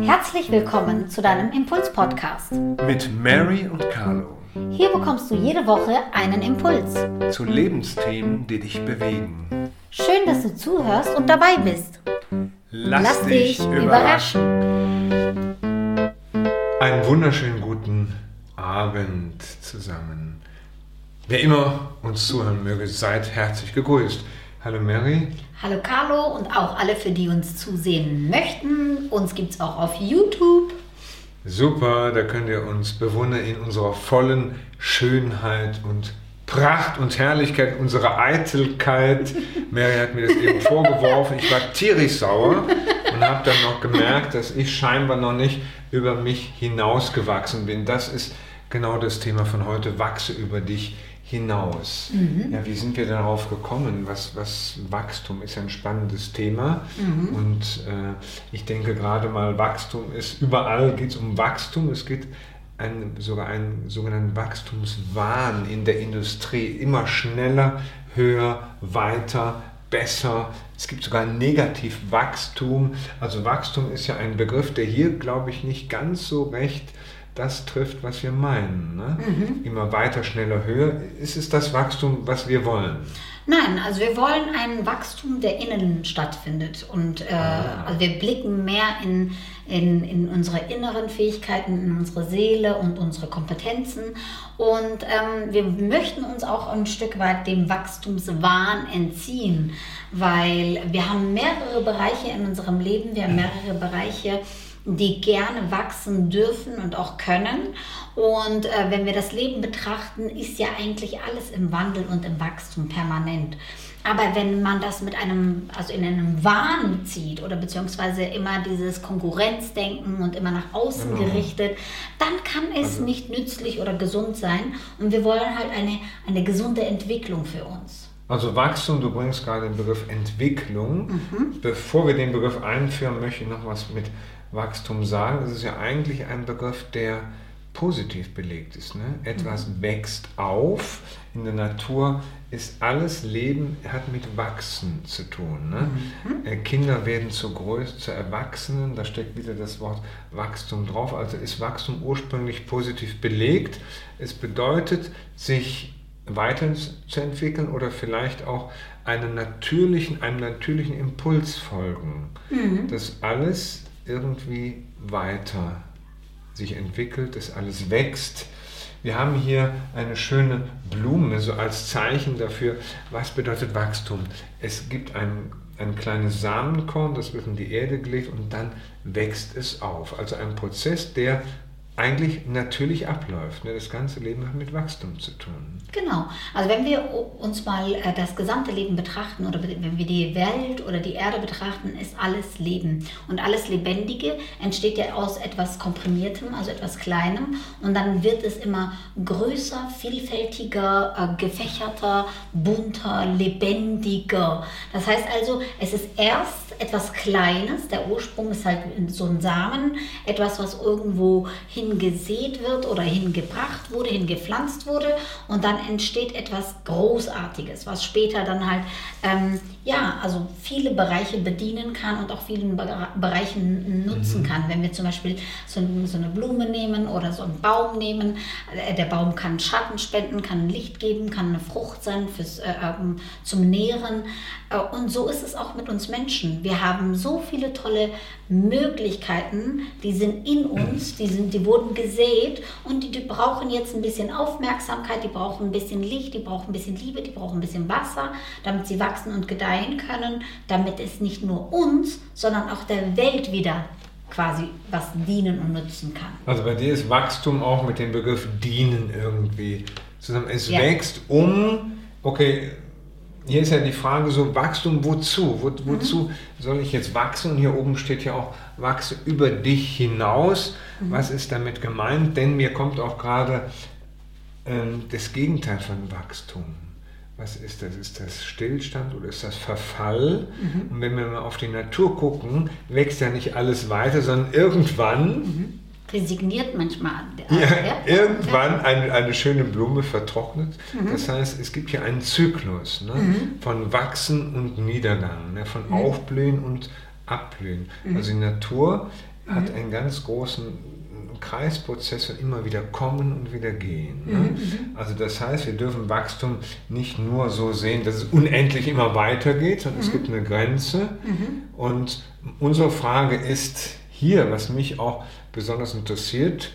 Herzlich willkommen zu deinem Impuls-Podcast. Mit Mary und Carlo. Hier bekommst du jede Woche einen Impuls. Zu Lebensthemen, die dich bewegen. Schön, dass du zuhörst und dabei bist. Lass, Lass dich überraschen. Einen wunderschönen guten Abend zusammen. Wer immer uns zuhören möge, seid herzlich gegrüßt. Hallo Mary. Hallo Carlo und auch alle, für die uns zusehen möchten. Uns gibt es auch auf YouTube. Super, da könnt ihr uns bewundern in unserer vollen Schönheit und Pracht und Herrlichkeit, unserer Eitelkeit. Mary hat mir das eben vorgeworfen. Ich war tierisch sauer und habe dann noch gemerkt, dass ich scheinbar noch nicht über mich hinausgewachsen bin. Das ist genau das Thema von heute. Wachse über dich hinaus. Mhm. Ja, wie sind wir darauf gekommen? Was, was Wachstum ist ein spannendes Thema. Mhm. Und äh, ich denke gerade mal, Wachstum ist, überall geht es um Wachstum. Es geht ein, sogar einen sogenannten Wachstumswahn in der Industrie. Immer schneller, höher, weiter, besser. Es gibt sogar Negativwachstum. Also Wachstum ist ja ein Begriff, der hier, glaube ich, nicht ganz so recht das trifft, was wir meinen. Ne? Mhm. Immer weiter, schneller, höher. Ist es das Wachstum, was wir wollen? Nein, also wir wollen ein Wachstum, der innen stattfindet. Und äh, ah. also wir blicken mehr in, in, in unsere inneren Fähigkeiten, in unsere Seele und unsere Kompetenzen. Und ähm, wir möchten uns auch ein Stück weit dem Wachstumswahn entziehen, weil wir haben mehrere Bereiche in unserem Leben, wir haben mehrere Bereiche, die gerne wachsen dürfen und auch können. Und äh, wenn wir das Leben betrachten, ist ja eigentlich alles im Wandel und im Wachstum permanent. Aber wenn man das mit einem, also in einem Wahn zieht oder beziehungsweise immer dieses Konkurrenzdenken und immer nach außen genau. gerichtet, dann kann es also. nicht nützlich oder gesund sein. Und wir wollen halt eine, eine gesunde Entwicklung für uns. Also Wachstum, du bringst gerade den Begriff Entwicklung. Mhm. Bevor wir den Begriff einführen, möchte ich noch was mit Wachstum sagen. Das ist ja eigentlich ein Begriff, der positiv belegt ist. Ne? Etwas mhm. wächst auf. In der Natur ist alles Leben, hat mit Wachsen zu tun. Ne? Mhm. Äh, Kinder werden zu Größe, zu Erwachsenen, da steckt wieder das Wort Wachstum drauf. Also ist Wachstum ursprünglich positiv belegt. Es bedeutet, sich weiterzuentwickeln oder vielleicht auch einem natürlichen, einem natürlichen Impuls folgen. Mhm. Das alles irgendwie weiter sich entwickelt, dass alles wächst. Wir haben hier eine schöne Blume, so als Zeichen dafür, was bedeutet Wachstum. Es gibt ein, ein kleines Samenkorn, das wird in die Erde gelegt und dann wächst es auf. Also ein Prozess, der eigentlich natürlich abläuft. Ne? Das ganze Leben hat mit Wachstum zu tun. Genau. Also wenn wir uns mal äh, das gesamte Leben betrachten oder wenn wir die Welt oder die Erde betrachten, ist alles Leben. Und alles Lebendige entsteht ja aus etwas Komprimiertem, also etwas Kleinem. Und dann wird es immer größer, vielfältiger, äh, gefächerter, bunter, lebendiger. Das heißt also, es ist erst etwas Kleines. Der Ursprung ist halt so ein Samen, etwas, was irgendwo hingesät wird oder hingebracht wurde, hingepflanzt wurde. Und dann entsteht etwas Großartiges, was später dann halt, ähm, ja, also viele Bereiche bedienen kann und auch vielen Bereichen nutzen mhm. kann. Wenn wir zum Beispiel so, so, eine Blume nehmen oder so einen Baum nehmen, äh, der Baum kann Schatten spenden, kann Licht geben, kann eine Frucht sein fürs, äh, ähm, zum Nähren. Äh, und so ist es auch mit uns Menschen. Wir haben so viele tolle Möglichkeiten, die sind in uns, die, sind, die wurden gesät und die, die brauchen jetzt ein bisschen Aufmerksamkeit, die brauchen ein bisschen Licht, die brauchen ein bisschen Liebe, die brauchen ein bisschen Wasser, damit sie wachsen und gedeihen können, damit es nicht nur uns, sondern auch der Welt wieder quasi was dienen und nutzen kann. Also bei dir ist Wachstum auch mit dem Begriff dienen irgendwie zusammen. Es ja. wächst um, okay, hier ist ja die Frage so, Wachstum wozu? Wo, wozu mhm. soll ich jetzt wachsen? Und hier oben steht ja auch, wachse über dich hinaus. Mhm. Was ist damit gemeint? Denn mir kommt auch gerade ähm, das Gegenteil von Wachstum. Was ist das? Ist das Stillstand oder ist das Verfall? Mhm. Und wenn wir mal auf die Natur gucken, wächst ja nicht alles weiter, sondern irgendwann mhm. Resigniert manchmal. Ja, irgendwann eine, eine schöne Blume vertrocknet. Mhm. Das heißt, es gibt hier einen Zyklus ne, mhm. von Wachsen und Niedergang, ne, von mhm. Aufblühen und Abblühen. Mhm. Also die Natur hat mhm. einen ganz großen Kreisprozess und immer wieder kommen und wieder gehen. Ne? Mhm. Also das heißt, wir dürfen Wachstum nicht nur so sehen, dass es unendlich immer weitergeht, sondern es gibt eine Grenze. Und unsere Frage ist hier, was mich auch besonders interessiert,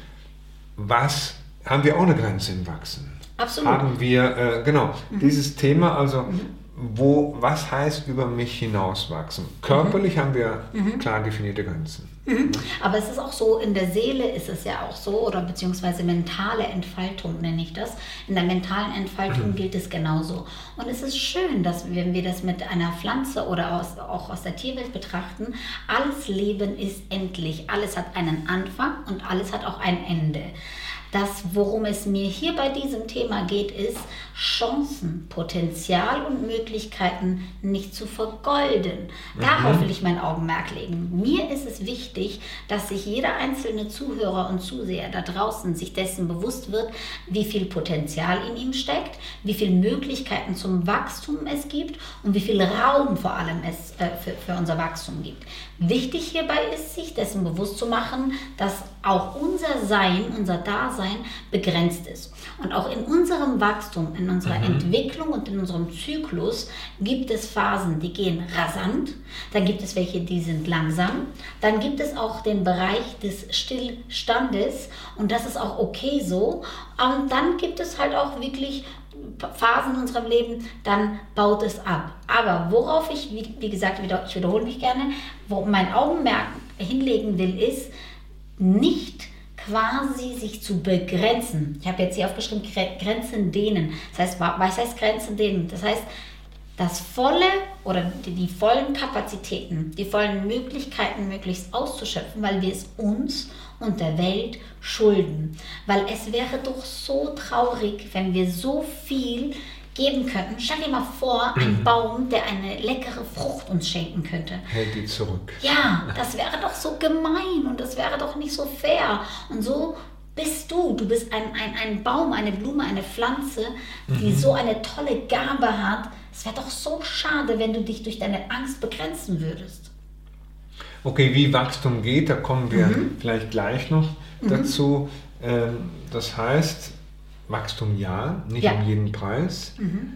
was haben wir auch eine Grenze im Wachsen? Absolut. Haben wir, äh, genau, mhm. dieses Thema, also mhm. Wo, was heißt über mich hinauswachsen? Körperlich mhm. haben wir mhm. klar definierte Grenzen. Mhm. Aber es ist auch so, in der Seele ist es ja auch so, oder beziehungsweise mentale Entfaltung nenne ich das. In der mentalen Entfaltung mhm. gilt es genauso. Und es ist schön, dass wenn wir das mit einer Pflanze oder aus, auch aus der Tierwelt betrachten, alles Leben ist endlich. Alles hat einen Anfang und alles hat auch ein Ende. Das, worum es mir hier bei diesem Thema geht, ist Chancen, Potenzial und Möglichkeiten nicht zu vergolden. Darauf mhm. will ich mein Augenmerk legen. Mir ist es wichtig, dass sich jeder einzelne Zuhörer und Zuseher da draußen sich dessen bewusst wird, wie viel Potenzial in ihm steckt, wie viele Möglichkeiten zum Wachstum es gibt und wie viel Raum vor allem es äh, für, für unser Wachstum gibt. Wichtig hierbei ist, sich dessen bewusst zu machen, dass auch unser Sein, unser Dasein begrenzt ist. Und auch in unserem Wachstum, in unserer mhm. Entwicklung und in unserem Zyklus gibt es Phasen, die gehen rasant, dann gibt es welche, die sind langsam, dann gibt es auch den Bereich des Stillstandes und das ist auch okay so. Und dann gibt es halt auch wirklich Phasen in unserem Leben, dann baut es ab. Aber worauf ich, wie, wie gesagt, wieder, ich wiederhole mich gerne, wo mein Augenmerk hinlegen will, ist nicht quasi sich zu begrenzen. Ich habe jetzt hier aufgeschrieben, Grenzen dehnen. Das heißt, was heißt Grenzen dehnen? Das heißt, das volle oder die, die, vollen Kapazitäten, die vollen Möglichkeiten möglichst auszuschöpfen, weil wir es uns und der Welt schulden. Weil es wäre doch so traurig, wenn wir so viel geben könnten. Stell dir mal vor, ein. Baum, der eine leckere Frucht uns schenken könnte. Hält die zurück. Ja, das wäre doch so gemein und das wäre doch nicht so fair. Und so bist du. Du bist ein, ein, ein Baum, eine Blume, eine Pflanze, die mhm. so eine tolle Gabe hat. Es wäre doch so schade, wenn du dich durch deine Angst begrenzen würdest. Okay, wie Wachstum geht, da kommen wir mhm. vielleicht gleich noch mhm. dazu. Ähm, das heißt, Wachstum ja, nicht ja. um jeden Preis. Mhm.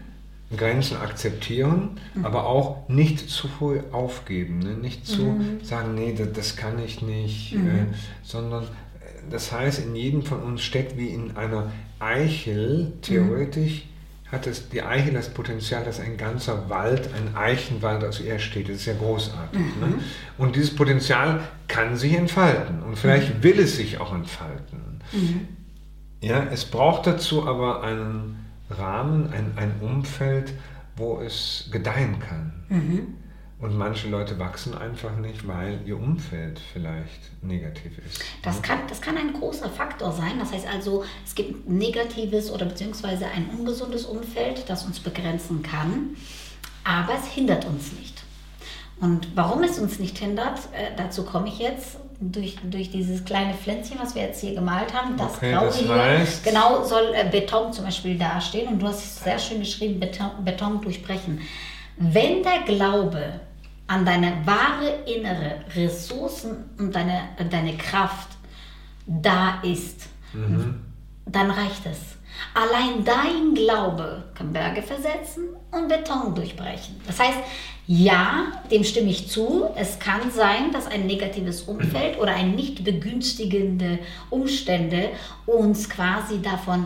Grenzen akzeptieren, mhm. aber auch nicht zu früh aufgeben, ne? nicht zu mhm. sagen, nee, das, das, kann ich nicht, mhm. äh, sondern äh, das heißt, in jedem von uns steckt wie in einer Eichel theoretisch hat es, die Eichel das Potenzial, dass ein ganzer Wald, ein Eichenwald aus ihr steht. Das ist ja großartig. Ne? Mhm. Und dieses Potenzial kann sich entfalten und vielleicht mhm. will es sich auch entfalten. Mhm. Ja, es braucht dazu aber einen Rahmen, ein, ein Umfeld, wo es gedeihen kann. Und manche Leute wachsen einfach nicht, weil ihr Umfeld vielleicht negativ ist. Das kann, das kann ein großer Faktor sein. Das heißt also, es gibt ein negatives oder beziehungsweise ein ungesundes Umfeld, das uns begrenzen kann, aber es hindert uns nicht. Und warum es uns nicht hindert, äh, dazu komme ich jetzt durch, durch dieses kleine Pflänzchen, was wir jetzt hier gemalt haben. Das okay, Graue das hier genau soll äh, Beton zum Beispiel dastehen. Und du hast sehr schön geschrieben, Beton, Beton durchbrechen. Wenn der Glaube an deine wahre innere Ressourcen und deine, deine Kraft da ist, mhm. dann reicht es. Allein dein Glaube kann Berge versetzen und Beton durchbrechen. Das heißt, ja, dem stimme ich zu. Es kann sein, dass ein negatives Umfeld oder ein nicht begünstigende Umstände uns quasi davon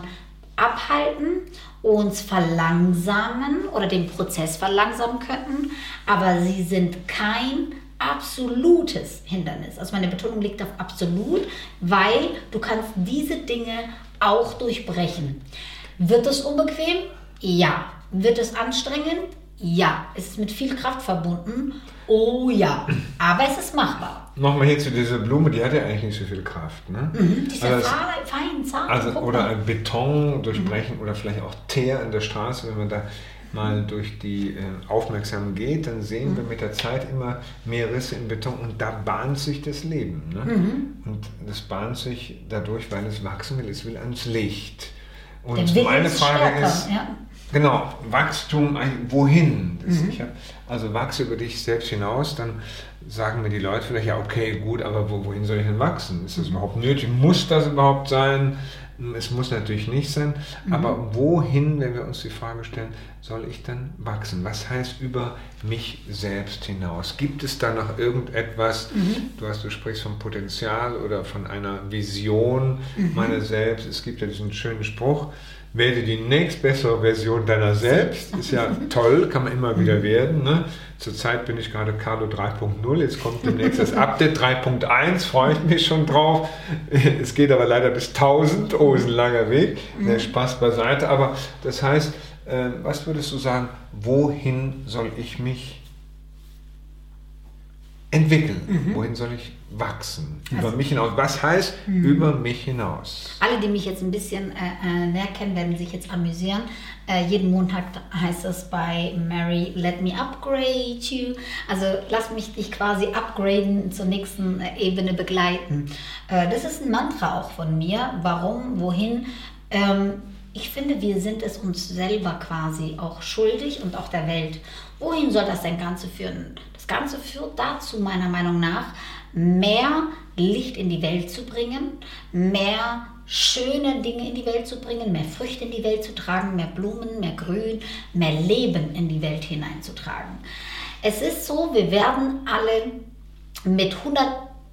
abhalten, uns verlangsamen oder den Prozess verlangsamen könnten, aber sie sind kein absolutes Hindernis. Also meine Betonung liegt auf absolut, weil du kannst diese Dinge auch durchbrechen. Wird es unbequem? Ja. Wird es anstrengend? Ja. Ist es mit viel Kraft verbunden? Oh ja. Aber es ist machbar. Nochmal hier zu dieser Blume, die hat ja eigentlich nicht so viel Kraft. Ne? Mhm, die ist also ja fein, zart. Also, oder ein Beton durchbrechen mhm. oder vielleicht auch Teer in der Straße, wenn man da mal durch die äh, Aufmerksamkeit geht, dann sehen mhm. wir mit der Zeit immer mehr Risse im Beton und da bahnt sich das Leben. Ne? Mhm. Und das bahnt sich dadurch, weil es wachsen will, es will ans Licht. Und meine Frage stärker, ist, ja. Genau, Wachstum, wohin? Mhm. Hab, also wachse über dich selbst hinaus, dann sagen mir die Leute vielleicht, ja okay, gut, aber wo, wohin soll ich denn wachsen? Ist das mhm. überhaupt nötig? Muss das überhaupt sein? Es muss natürlich nicht sein, mhm. aber wohin, wenn wir uns die Frage stellen, soll ich dann wachsen? Was heißt über mich selbst hinaus? Gibt es da noch irgendetwas, mhm. du hast, du sprichst vom Potenzial oder von einer Vision mhm. meiner selbst. Es gibt ja diesen schönen Spruch, werde die nächstbessere Version deiner selbst. Ist ja toll, kann man immer wieder werden. Ne? Zurzeit bin ich gerade Carlo 3.0, jetzt kommt demnächst das Update 3.1, freue ich mich schon drauf. Es geht aber leider bis 1000, oh, ist ein langer Weg. Mhm. Spaß beiseite, aber das heißt, äh, was würdest du sagen, wohin soll ich mich entwickeln? Mhm. Wohin soll ich wachsen? Also, über mich hinaus. Was heißt mhm. über mich hinaus? Alle, die mich jetzt ein bisschen äh, äh, näher kennen, werden sich jetzt amüsieren. Äh, jeden Montag heißt es bei Mary, let me upgrade you. Also lass mich dich quasi upgraden, zur nächsten äh, Ebene begleiten. Äh, das ist ein Mantra auch von mir. Warum, wohin? Ähm, ich finde, wir sind es uns selber quasi auch schuldig und auch der Welt. Wohin soll das denn Ganze führen? Ganze führt dazu, meiner Meinung nach, mehr Licht in die Welt zu bringen, mehr schöne Dinge in die Welt zu bringen, mehr Früchte in die Welt zu tragen, mehr Blumen, mehr Grün, mehr Leben in die Welt hineinzutragen. Es ist so, wir werden alle mit 100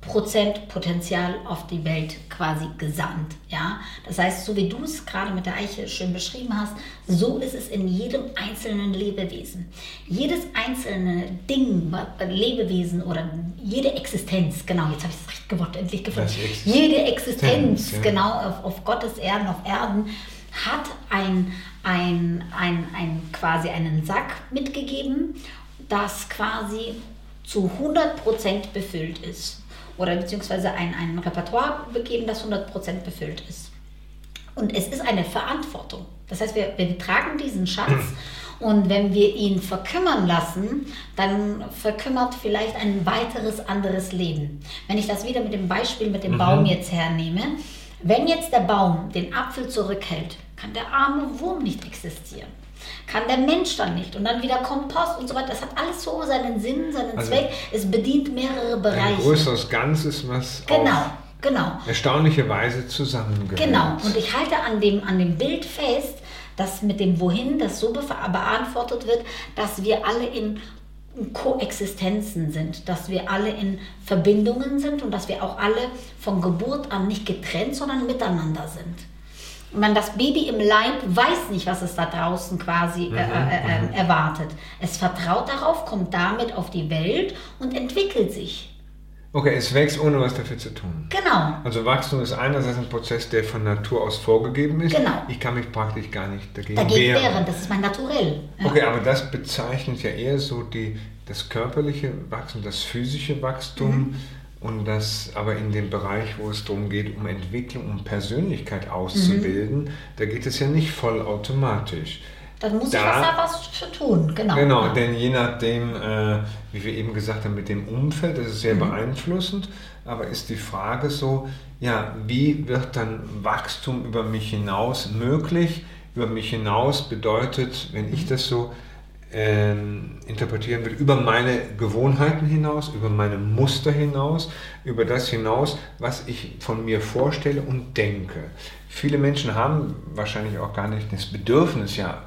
Prozent Potenzial auf die Welt quasi gesandt. Ja? Das heißt, so wie du es gerade mit der Eiche schön beschrieben hast, so ist es in jedem einzelnen Lebewesen. Jedes einzelne Ding, Lebewesen oder jede Existenz, genau, jetzt habe ich das richtige Wort endlich gefunden, jede Existenz, ja. genau, auf, auf Gottes Erden, auf Erden, hat ein, ein, ein, ein, quasi einen Sack mitgegeben, das quasi zu 100% befüllt ist oder beziehungsweise ein, ein Repertoire begeben, das 100% befüllt ist. Und es ist eine Verantwortung. Das heißt, wir, wir tragen diesen Schatz und wenn wir ihn verkümmern lassen, dann verkümmert vielleicht ein weiteres anderes Leben. Wenn ich das wieder mit dem Beispiel mit dem mhm. Baum jetzt hernehme, wenn jetzt der Baum den Apfel zurückhält, kann der arme Wurm nicht existieren kann der Mensch dann nicht. Und dann wieder Kompost und so weiter. Das hat alles so seinen Sinn, seinen also Zweck. Es bedient mehrere Bereiche. Ein größeres Ganzes, was genau, genau. erstaunliche Weise zusammengehört. Genau. Und ich halte an dem, an dem Bild fest, dass mit dem Wohin das so beantwortet wird, dass wir alle in Koexistenzen sind, dass wir alle in Verbindungen sind und dass wir auch alle von Geburt an nicht getrennt, sondern miteinander sind man das Baby im Leib weiß nicht, was es da draußen quasi äh, mhm, äh, äh, mhm. erwartet. Es vertraut darauf, kommt damit auf die Welt und entwickelt sich. Okay, es wächst ohne was dafür zu tun. Genau. Also Wachstum ist einerseits ein Prozess, der von Natur aus vorgegeben ist. Genau. Ich kann mich praktisch gar nicht dagegen, dagegen wehren. wehren. Das ist mein Naturell. Okay, aber das bezeichnet ja eher so die, das körperliche Wachstum, das physische Wachstum. Mhm und das aber in dem Bereich, wo es darum geht, um Entwicklung, um Persönlichkeit auszubilden, mhm. da geht es ja nicht vollautomatisch. Da muss da, ich was, da was für tun, genau. Genau, denn je nachdem, äh, wie wir eben gesagt haben, mit dem Umfeld, das ist sehr mhm. beeinflussend, aber ist die Frage so, ja, wie wird dann Wachstum über mich hinaus möglich? Über mich hinaus bedeutet, wenn ich mhm. das so ähm, interpretieren will, über meine Gewohnheiten hinaus, über meine Muster hinaus, über das hinaus, was ich von mir vorstelle und denke. Viele Menschen haben wahrscheinlich auch gar nicht das Bedürfnis, ja,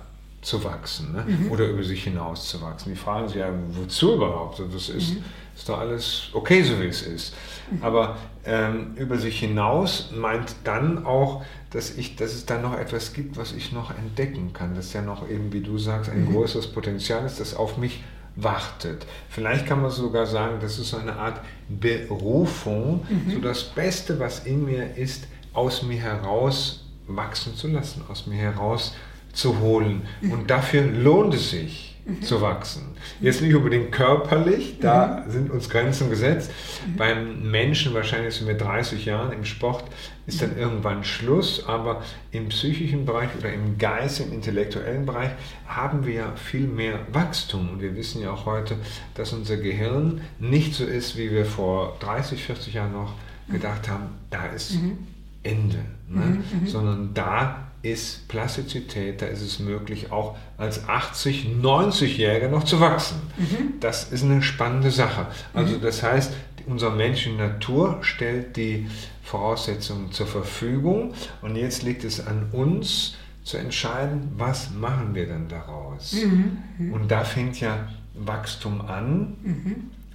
zu wachsen ne? mhm. oder über sich hinaus zu wachsen. Die fragen sich ja, wozu überhaupt? Das ist, mhm. ist doch alles okay, so wie es ist. Mhm. Aber ähm, über sich hinaus meint dann auch, dass, ich, dass es da noch etwas gibt, was ich noch entdecken kann. Dass ja noch eben, wie du sagst, ein mhm. größeres Potenzial ist, das auf mich wartet. Vielleicht kann man sogar sagen, das ist so eine Art Berufung, mhm. so das Beste, was in mir ist, aus mir heraus wachsen zu lassen, aus mir heraus zu holen. Mhm. Und dafür lohnt es sich, mhm. zu wachsen. Jetzt nicht unbedingt körperlich, da mhm. sind uns Grenzen gesetzt. Mhm. Beim Menschen wahrscheinlich sind wir 30 Jahren, im Sport ist dann irgendwann Schluss, aber im psychischen Bereich oder im Geist, im intellektuellen Bereich haben wir ja viel mehr Wachstum. Und wir wissen ja auch heute, dass unser Gehirn nicht so ist, wie wir vor 30, 40 Jahren noch gedacht haben, da ist mhm. Ende, ne? Mhm, mhm, sondern da ist Plastizität, da ist es möglich, auch als 80, 90-Jähriger noch zu wachsen. Mhm. Das ist eine spannende Sache. Also mhm. das heißt, unsere menschliche Natur stellt die Voraussetzungen zur Verfügung und jetzt liegt es an uns zu entscheiden, was machen wir denn daraus. Mhm. mhm. Und da fängt ja Wachstum an.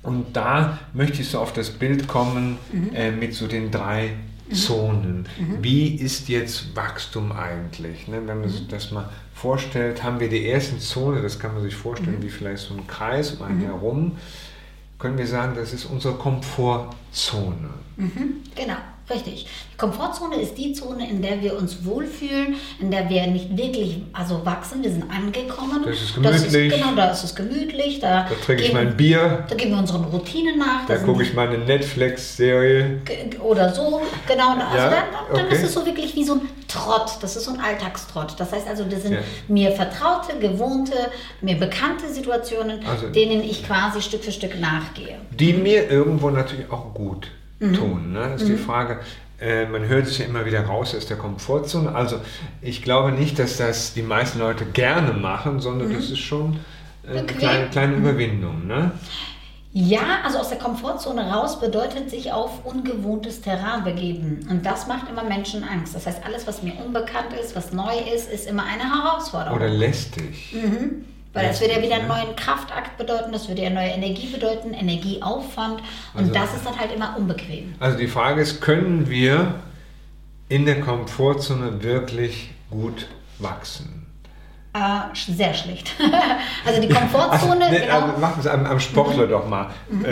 Und da möchte ich so auf das Bild kommen äh, mit so den drei Zonen. Mhm. Wie ist jetzt Wachstum eigentlich? Ne, wenn man sich das mal vorstellt, haben wir die ersten Zone, das kann man sich vorstellen mhm. wie vielleicht so ein Kreis um einen mhm. herum, können wir sagen, das ist unsere Komfortzone. Mhm. Genau. Richtig. Die Komfortzone ist die Zone, in der wir uns wohlfühlen, in der wir nicht wirklich also wachsen. Wir sind angekommen. Das ist gemütlich. Das ist, genau, da ist es gemütlich. Da, da trinke ich mein Bier. Da gehen wir unseren Routinen nach. Da, gucke ich meine Netflix-Serie. Oder so. Genau. Also ja? dann, dann okay. ist es so wirklich wie so ein Trott. Das ist so ein Alltagstrott. Das heißt also, das sind ja. mir vertraute, gewohnte, mir bekannte Situationen, also, denen ich quasi Stück für Stück nachgehe. Die mir irgendwo natürlich auch gut mhm. tun. Ne? Das ist mhm. die Frage, äh, man hört sich ja immer wieder raus aus der Komfortzone. Also ich glaube nicht, dass das die meisten Leute gerne machen, sondern mhm. das ist schon äh, eine kleine, kleine mhm. Überwindung. Ne? Ja, also aus der Komfortzone raus bedeutet sich auf ungewohntes Terrain begeben. Und das macht immer Menschen Angst. Das heißt, alles, was mir unbekannt ist, was neu ist, ist immer eine Herausforderung. Oder lästig. Mhm. Weil das würde ja wieder einen neuen Kraftakt bedeuten, das würde ja neue Energie bedeuten, Energieaufwand und also, das ist dann halt immer unbequem. Also die Frage ist, können wir in der Komfortzone wirklich gut wachsen? Äh, sehr schlecht. also die Komfortzone. Ja, nee, genau. also machen es am, am Sportler mhm. doch mal. Mhm.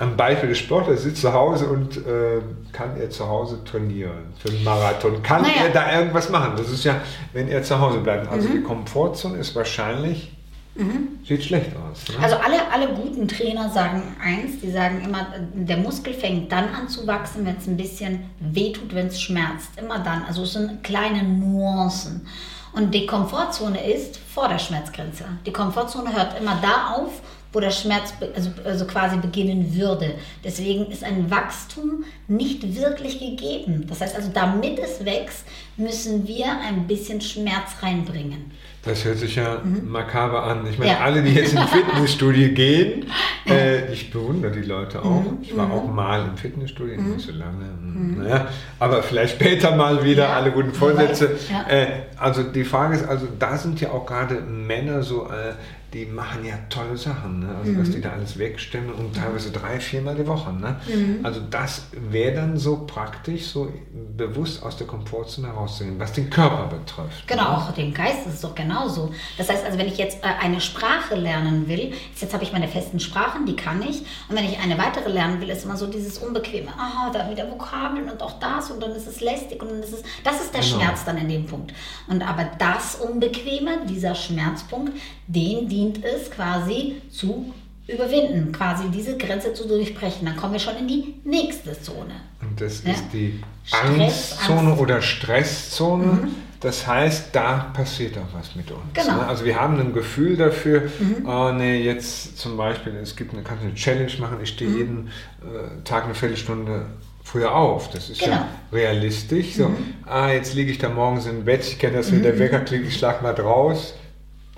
Am Beispiel des Sportlers sitzt zu Hause und äh, kann er zu Hause trainieren für einen Marathon. Kann naja. er da irgendwas machen? Das ist ja, wenn er zu Hause bleibt. Also mhm. die Komfortzone ist wahrscheinlich, mhm. sieht schlecht aus. Ne? Also alle, alle guten Trainer sagen eins, die sagen immer, der Muskel fängt dann an zu wachsen, wenn es ein bisschen wehtut, wenn es schmerzt. Immer dann. Also es sind kleine Nuancen. Und die Komfortzone ist vor der Schmerzgrenze. Die Komfortzone hört immer da auf, wo der Schmerz also, also quasi beginnen würde. Deswegen ist ein Wachstum nicht wirklich gegeben. Das heißt also, damit es wächst, müssen wir ein bisschen Schmerz reinbringen. Das hört sich ja mhm. makaber an. Ich meine, ja. alle, die jetzt in Fitnessstudio gehen, äh, ich bewundere die Leute auch. Mhm. Ich war mhm. auch mal im Fitnessstudio, mhm. nicht so lange. Hm, mhm. Naja, aber vielleicht später mal wieder ja. alle guten Vorsätze. Ja. Äh, also die Frage ist, also da sind ja auch gerade Männer so äh, die machen ja tolle Sachen. Ne? Also, mhm. dass die da alles wegstemmen und teilweise drei, viermal die Woche. Ne? Mhm. Also, das wäre dann so praktisch, so bewusst aus der Komfortzone herauszugehen, was den Körper betrifft. Genau, ne? auch den Geist ist es doch genauso. Das heißt, also, wenn ich jetzt äh, eine Sprache lernen will, jetzt habe ich meine festen Sprachen, die kann ich. Und wenn ich eine weitere lernen will, ist immer so dieses Unbequeme. Aha, da wieder Vokabeln und auch das und dann ist es lästig und dann ist es, das ist der genau. Schmerz dann in dem Punkt. Und aber das Unbequeme, dieser Schmerzpunkt, den die dient es quasi zu überwinden, quasi diese Grenze zu durchbrechen. Dann kommen wir schon in die nächste Zone. Und das ja? ist die Stress, Angstzone Angst. oder Stresszone. Mhm. Das heißt, da passiert auch was mit uns. Genau. Ne? Also wir haben ein Gefühl dafür, mhm. oh nee, jetzt zum Beispiel, es gibt eine, kannst eine Challenge machen, ich stehe mhm. jeden äh, Tag eine Viertelstunde früher auf. Das ist genau. ja realistisch. So, mhm. ah, jetzt liege ich da morgens im Bett, ich kenne das, wenn der mhm. Wecker klingt, ich schlage mal draus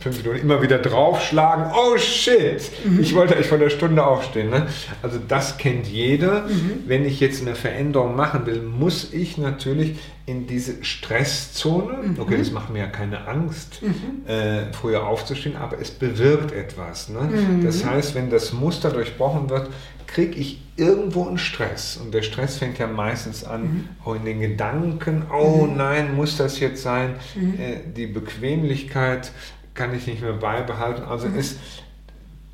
fünf Minuten immer wieder draufschlagen. Oh shit, mhm. ich wollte eigentlich vor der Stunde aufstehen. Ne? Also das kennt jeder. Mhm. Wenn ich jetzt eine Veränderung machen will, muss ich natürlich in diese Stresszone, mhm. okay, das macht mir ja keine Angst, mhm. äh, früher aufzustehen, aber es bewirkt etwas. Ne? Mhm. Das heißt, wenn das Muster durchbrochen wird, kriege ich irgendwo einen Stress. Und der Stress fängt ja meistens an mhm. oh, in den Gedanken, oh mhm. nein, muss das jetzt sein? Mhm. Äh, die Bequemlichkeit kann ich nicht mehr beibehalten. Also mhm. es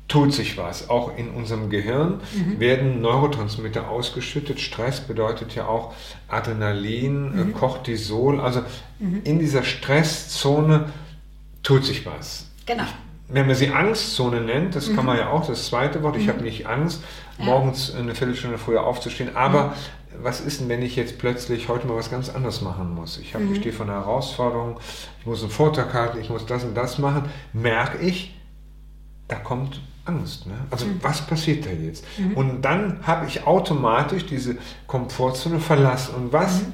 tut sich was. Auch in unserem Gehirn mhm. werden Neurotransmitter ausgeschüttet. Stress bedeutet ja auch Adrenalin, äh, mhm. Cortisol. Also mhm. in dieser Stresszone tut sich was. Genau. wenn man sie Angstzone nennt, das mhm. kann man ja auch, das zweite Wort, ich mhm. habe nicht Angst, morgens eine Viertelstunde früher aufzustehen, aber mhm. Was ist denn, wenn ich jetzt plötzlich heute mal was ganz anderes machen muss? Ich, hab, ich mhm. stehe vor einer Herausforderung, ich muss einen Vortrag halten, ich muss das und das machen, merke ich, da kommt Angst. Ne? Also mhm. was passiert da jetzt? Mhm. Und dann habe ich automatisch diese Komfortzone verlassen. Und was, mhm.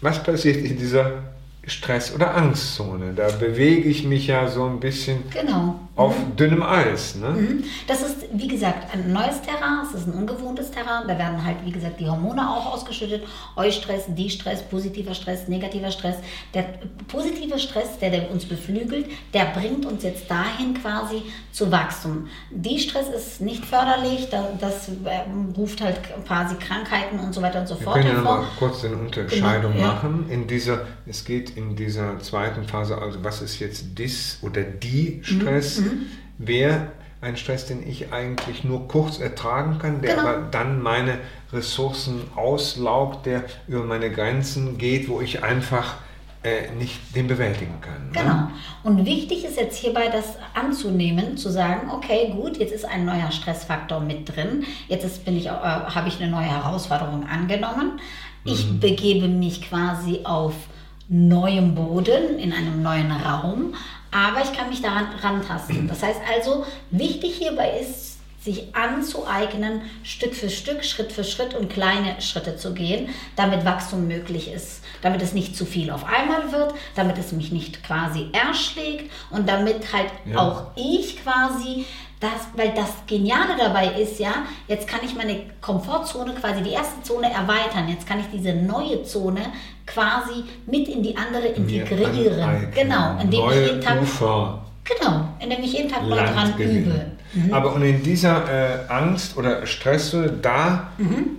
was passiert in dieser Stress- oder Angstzone? Da bewege ich mich ja so ein bisschen genau auf mhm. dünnem Eis. Ne? Mhm. Das ist, wie gesagt, ein neues Terrain, es ist ein ungewohntes Terrain. Da werden halt, wie gesagt, die Hormone auch ausgeschüttet. Eustress, Distress, positiver Stress, negativer Stress. Der positive Stress, der, der uns beflügelt, der bringt uns jetzt dahin quasi zu Wachstum. Distress ist nicht förderlich, das äh, ruft halt quasi Krankheiten und so weiter und so fort Wir können ja mal kurz eine Unterscheidung genau, machen. In dieser, es geht in dieser zweiten Phase, also was ist jetzt Dis- oder Die-Stress? Mhm. Mhm. wäre ein Stress, den ich eigentlich nur kurz ertragen kann, der genau. aber dann meine Ressourcen auslaugt, der über meine Grenzen geht, wo ich einfach äh, nicht den bewältigen kann. Ne? Genau. Ne? Und wichtig ist jetzt hierbei, das anzunehmen, zu sagen, okay, gut, jetzt ist ein neuer Stressfaktor mit drin, jetzt bin ich, äh, habe ich eine neue Herausforderung angenommen, ich mhm. begebe mich quasi auf neuem Boden, in einem neuen Raum, aber ich kann mich daran rantasten. Das heißt also, wichtig hierbei ist, sich anzueignen, Stück für Stück, Schritt für Schritt und kleine Schritte zu gehen, damit Wachstum möglich ist, damit es nicht zu viel auf einmal wird, damit es mich nicht quasi erschlägt und damit halt ja. auch ich quasi das, weil das Geniale dabei ist ja, jetzt kann ich meine Komfortzone quasi die erste Zone erweitern. Jetzt kann ich diese neue Zone quasi mit in die andere integrieren. Genau, indem Neue ich jeden Tag Ufer. Genau, indem ich jeden Tag neu dran übe. Mhm. Aber und in dieser äh, Angst oder Stresszone, da mhm.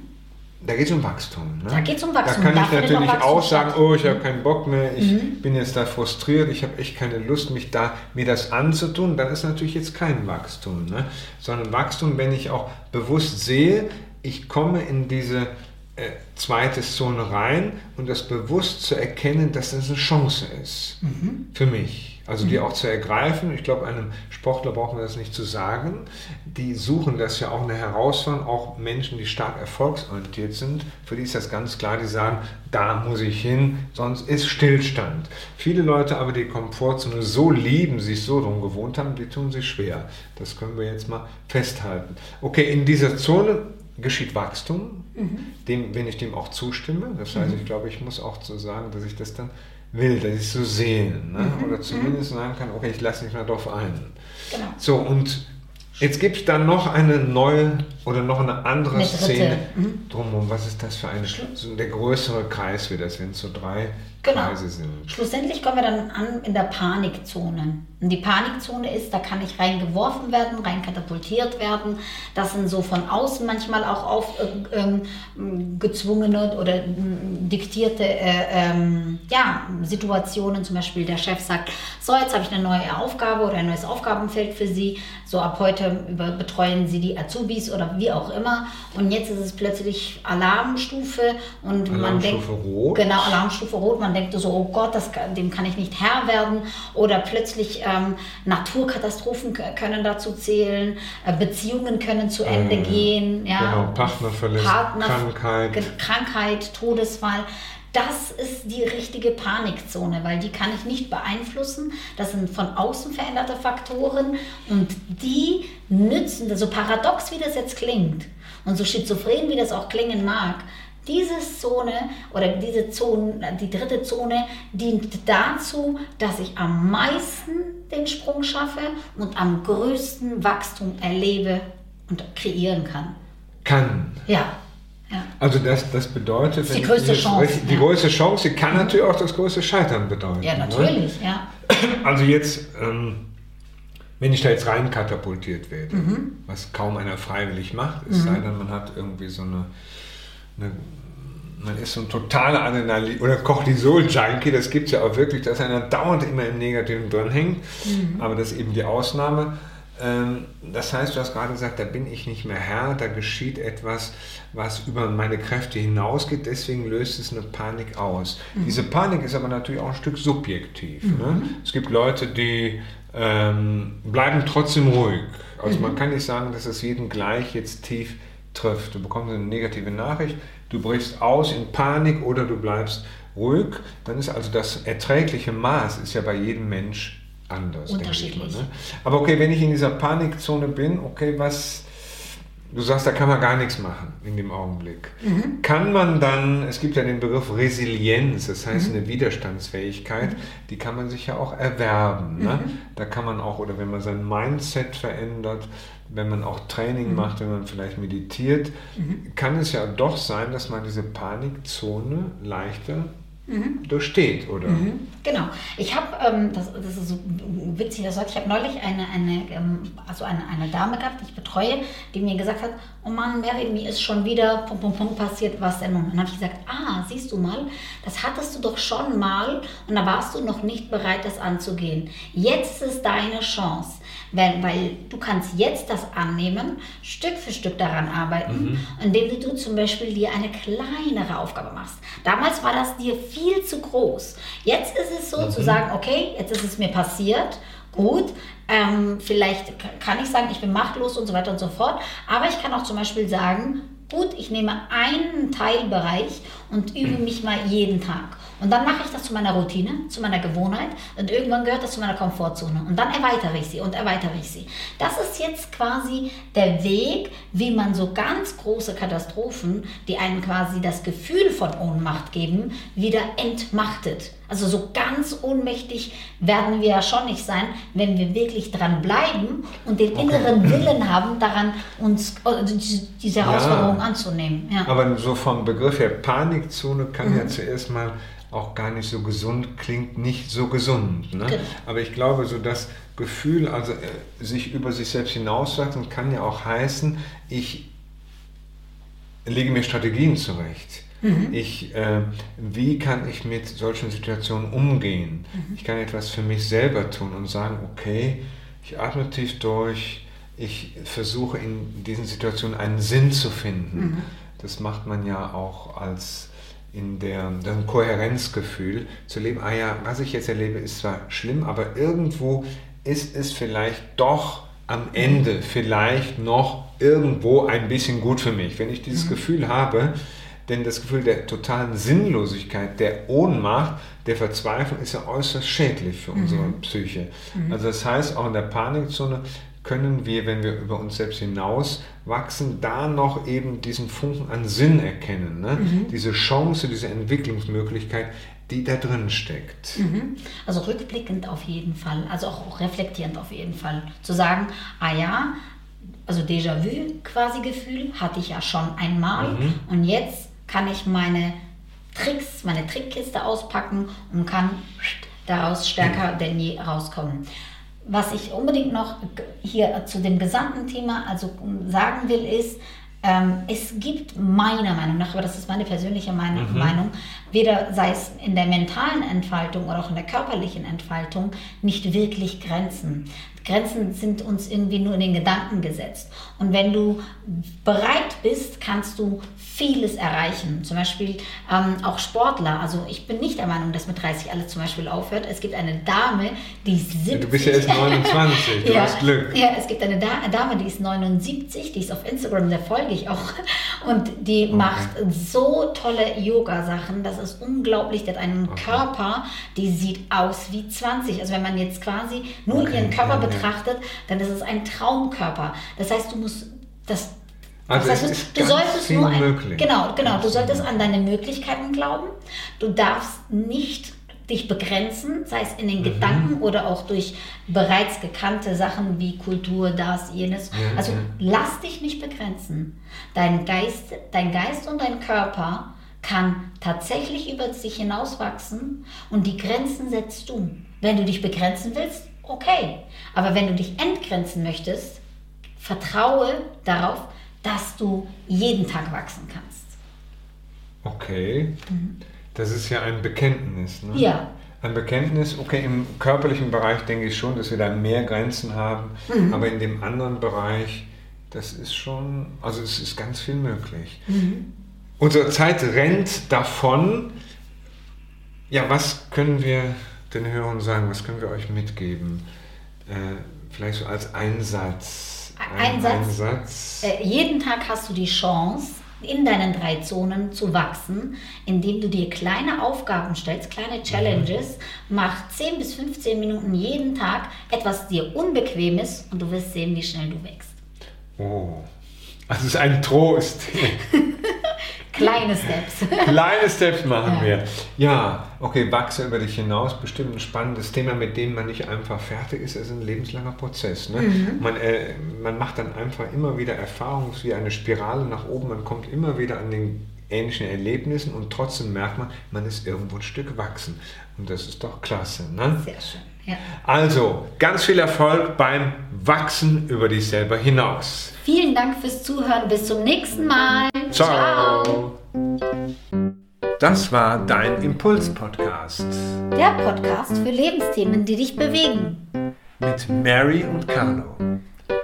Da geht es um Wachstum. Ne? Da geht es um Wachstum. Da kann ich natürlich auch sagen, oh, ich habe keinen Bock mehr, ich mhm. bin jetzt da frustriert, ich habe echt keine Lust, mich da, mir das anzutun. Dann ist natürlich jetzt kein Wachstum. Ne? Sondern Wachstum, wenn ich auch bewusst sehe, ich komme in diese äh, zweite Zone rein und das bewusst zu erkennen, dass das eine Chance ist mhm. für mich. Also die mhm. auch zu ergreifen. Ich glaube, einem Sportler brauchen wir das nicht zu sagen. Die suchen das ja auch eine Herausforderung. Auch Menschen, die stark erfolgsorientiert sind, für die ist das ganz klar. Die sagen, da muss ich hin, sonst ist Stillstand. Viele Leute aber, die Komfortzone so lieben, sich so drum gewohnt haben, die tun sich schwer. Das können wir jetzt mal festhalten. Okay, in dieser Zone geschieht Wachstum, mhm. dem, wenn ich dem auch zustimme. Das heißt, mhm. ich glaube, ich muss auch so sagen, dass ich das dann will, dass ich so sehe. Ne? Mhm. Oder zumindest sagen kann, okay, ich lasse mich mal drauf ein. Genau. So, und jetzt gibt es dann noch eine neue oder noch eine andere eine Szene mhm. drumherum. Was ist das für eine, so der größere Kreis wie das, wenn es so drei genau. Kreise sind? Schlussendlich kommen wir dann an in der Panikzone. Und die Panikzone ist, da kann ich reingeworfen werden, rein katapultiert werden. Das sind so von außen manchmal auch auf äh, ähm, gezwungene oder äh, diktierte äh, ähm, ja, Situationen. Zum Beispiel der Chef sagt, so jetzt habe ich eine neue Aufgabe oder ein neues Aufgabenfeld für Sie. So ab heute über, betreuen Sie die Azubis oder wie auch immer. Und jetzt ist es plötzlich Alarmstufe und Alarmstufe man denkt, rot. genau Alarmstufe rot. Man denkt so, oh Gott, das, dem kann ich nicht Herr werden. Oder plötzlich ähm, Naturkatastrophen können dazu zählen, äh, Beziehungen können zu Ende äh, gehen. Ja, genau, Partnerverlust, Partner, Krankheit. Krankheit, Todesfall. Das ist die richtige Panikzone, weil die kann ich nicht beeinflussen. Das sind von außen veränderte Faktoren und die nützen, so paradox wie das jetzt klingt und so schizophren wie das auch klingen mag, diese Zone oder diese Zone, die dritte Zone dient dazu, dass ich am meisten den Sprung schaffe und am größten Wachstum erlebe und kreieren kann. Kann. Ja. Ja. Also das, das bedeutet, die größte Chance. Die ja. größte Chance kann natürlich auch das größte Scheitern bedeuten. Ja, natürlich, ne? ja. Also jetzt, ähm, wenn ich da jetzt rein katapultiert werde, mhm. was kaum einer freiwillig macht, es mhm. sei denn, man hat irgendwie so eine eine, man ist so ein totaler Adrenalin- oder Cortisol-Junkie, das gibt es ja auch wirklich, dass einer dauernd immer im Negativen drin hängt, mhm. aber das ist eben die Ausnahme. Ähm, das heißt, du hast gerade gesagt, da bin ich nicht mehr Herr, da geschieht etwas, was über meine Kräfte hinausgeht, deswegen löst es eine Panik aus. Mhm. Diese Panik ist aber natürlich auch ein Stück subjektiv. Ne? Mhm. Ne? Es gibt Leute, die ähm, bleiben trotzdem ruhig. Also mhm. man kann nicht sagen, dass es jeden gleich jetzt tief trifft. Du bekommst eine negative Nachricht, du brichst aus in Panik oder du bleibst ruhig. Dann ist also das erträgliche Maß ist ja bei jedem Mensch anders. Unterschiedlich. Mal, ne? Aber okay, wenn ich in dieser Panikzone bin, okay, was Du sagst, da kann man gar nichts machen in dem Augenblick. Mhm. Kann man dann, es gibt ja den Begriff Resilienz, das heißt mhm. eine Widerstandsfähigkeit, mhm. die kann man sich ja auch erwerben. Ne? Mhm. Da kann man auch, oder wenn man sein Mindset verändert, wenn man auch Training mhm. macht, wenn man vielleicht meditiert, mhm. kann es ja doch sein, dass man diese Panikzone leichter mhm. durchsteht, oder? Mhm. Genau. Ich habe, ähm, das, das, ist so witzig, das ich habe neulich eine, eine, ähm, also eine, eine Dame gehabt, die ich betreue, die mir gesagt hat, oh Mann, Mary, mir ist schon wieder pum, pum, pum passiert, was denn? Und dann habe ich gesagt, ah, siehst du mal, das hattest du doch schon mal und da warst du noch nicht bereit, das anzugehen. Jetzt ist deine Chance. Weil, weil du kannst jetzt das annehmen, Stück für Stück daran arbeiten, mhm. indem du zum Beispiel dir eine kleinere Aufgabe machst. Damals war das dir viel zu groß. Jetzt ist es so mhm. zu sagen, okay, jetzt ist es mir passiert, gut, ähm, vielleicht kann ich sagen, ich bin machtlos und so weiter und so fort, aber ich kann auch zum Beispiel sagen, gut, ich nehme einen Teilbereich und übe mich mal jeden Tag. Und dann mache ich das zu meiner Routine, zu meiner Gewohnheit und irgendwann gehört das zu meiner Komfortzone. Und dann erweitere ich sie und erweitere ich sie. Das ist jetzt quasi der Weg, wie man so ganz große Katastrophen, die einem quasi das Gefühl von Ohnmacht geben, wieder entmachtet. Also so ganz ohnmächtig werden wir ja schon nicht sein, wenn wir wirklich dran bleiben und den okay. inneren Willen haben, daran uns äh, diese Herausforderung ja, anzunehmen. Ja. Aber so vom Begriff her Panikzone kann mhm. ja zuerst mal auch gar nicht so gesund klingt, nicht so gesund. Ne? Genau. Aber ich glaube, so das Gefühl, also äh, sich über sich selbst hinauswachsen, kann ja auch heißen, ich lege mir Strategien zurecht. Mhm. Ich, äh, wie kann ich mit solchen Situationen umgehen? Mhm. Ich kann etwas für mich selber tun und sagen, okay, ich atme tief durch, ich versuche in diesen Situationen einen Sinn zu finden. Mhm. Das macht man ja auch als in der, dem Kohärenzgefühl zu leben, ah ja, was ich jetzt erlebe, ist zwar schlimm, aber irgendwo ist es vielleicht doch am Ende vielleicht noch irgendwo ein bisschen gut für mich. Wenn ich dieses mhm. Gefühl habe, denn das Gefühl der totalen Sinnlosigkeit, der Ohnmacht, der Verzweiflung ist ja äußerst schädlich für unsere mhm. Psyche. Mhm. Also das heißt, auch in der Panikzone können wir, wenn wir über uns selbst hinaus wachsen, da noch eben diesen Funken an Sinn erkennen. Ne? Mhm. Diese Chance, diese Entwicklungsmöglichkeit, die da drin steckt. Mhm. Also rückblickend auf jeden Fall, also auch reflektierend auf jeden Fall. Zu sagen, ah ja, also Déjà-vu quasi Gefühl hatte ich ja schon einmal mhm. und jetzt kann ich meine Tricks, meine Trickkiste auspacken und kann daraus stärker denn je rauskommen was ich unbedingt noch hier zu dem gesamten Thema also sagen will, ist, ähm, es gibt meiner Meinung nach, aber das ist meine persönliche Meinung, mhm. Meinung, weder sei es in der mentalen Entfaltung oder auch in der körperlichen Entfaltung, nicht wirklich Grenzen. Grenzen sind uns irgendwie nur in den Gedanken gesetzt. Und wenn du bereit bist, kannst du vieles erreichen. Zum Beispiel ähm, auch Sportler. Also ich bin nicht der Meinung, dass mit 30 alles zum Beispiel aufhört. Es gibt eine Dame, die ist 70. Du bist ja erst 29, du ja, hast Glück. Ja, es gibt eine Dame, die ist 79, die ist auf Instagram, der folge ich auch. Und die okay. macht so tolle Yoga-Sachen. Das ist unglaublich. Die hat einen okay. Körper, die sieht aus wie 20. Also wenn man jetzt quasi nur okay. ihren Körper ja, betrachtet, ja. dann ist es ein Traumkörper. Das heißt, du musst das also das heißt, du solltest nur ein, möglich. genau, genau, du solltest an deine Möglichkeiten glauben. Du darfst nicht dich begrenzen, sei es in den mhm. Gedanken oder auch durch bereits gekannte Sachen wie Kultur, das, jenes. Ja, also ja. lass dich nicht begrenzen. Dein Geist, dein Geist und dein Körper kann tatsächlich über sich hinauswachsen und die Grenzen setzt du. Wenn du dich begrenzen willst, okay. Aber wenn du dich entgrenzen möchtest, vertraue darauf, dass du jeden Tag wachsen kannst. Okay. Mhm. Das ist ja ein Bekenntnis. Ne? Ja. Ein Bekenntnis, okay, im körperlichen Bereich denke ich schon, dass wir da mehr Grenzen haben, mhm. aber in dem anderen Bereich, das ist schon, also es ist ganz viel möglich. Mhm. Unsere Zeit rennt davon. Ja, was können wir den Hörern sagen, was können wir euch mitgeben? äh, vielleicht so als Einsatz. Ein, ein Satz. Einsatz. Äh, jeden Tag hast du die Chance, in deinen drei Zonen zu wachsen, indem du dir kleine Aufgaben stellst, kleine Challenges. Mhm. Mach 10 bis 15 Minuten jeden Tag etwas dir unbequem ist und du wirst sehen, wie schnell du wächst. Oh, also es ist ein Trost. Kleine Steps. Kleine Steps machen ja. wir. Ja, okay, wachse über dich hinaus. Bestimmt ein spannendes Thema, mit dem man nicht einfach fertig ist. Es ist ein lebenslanger Prozess. Ne? Mhm. Man, äh, man macht dann einfach immer wieder Erfahrungen, wie eine Spirale nach oben. Man kommt immer wieder an den ähnlichen Erlebnissen und trotzdem merkt man, man ist irgendwo ein Stück wachsen. Und das ist doch klasse. Ne? Sehr schön. Ja. Also, ganz viel Erfolg beim Wachsen über dich selber hinaus. Vielen Dank fürs Zuhören. Bis zum nächsten Mal. Ciao. Ciao. Das war dein Impuls-Podcast. Der Podcast für Lebensthemen, die dich bewegen. Mit Mary und Carlo.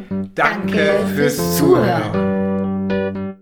Danke, Danke fürs, fürs Zuhören. Zuhören.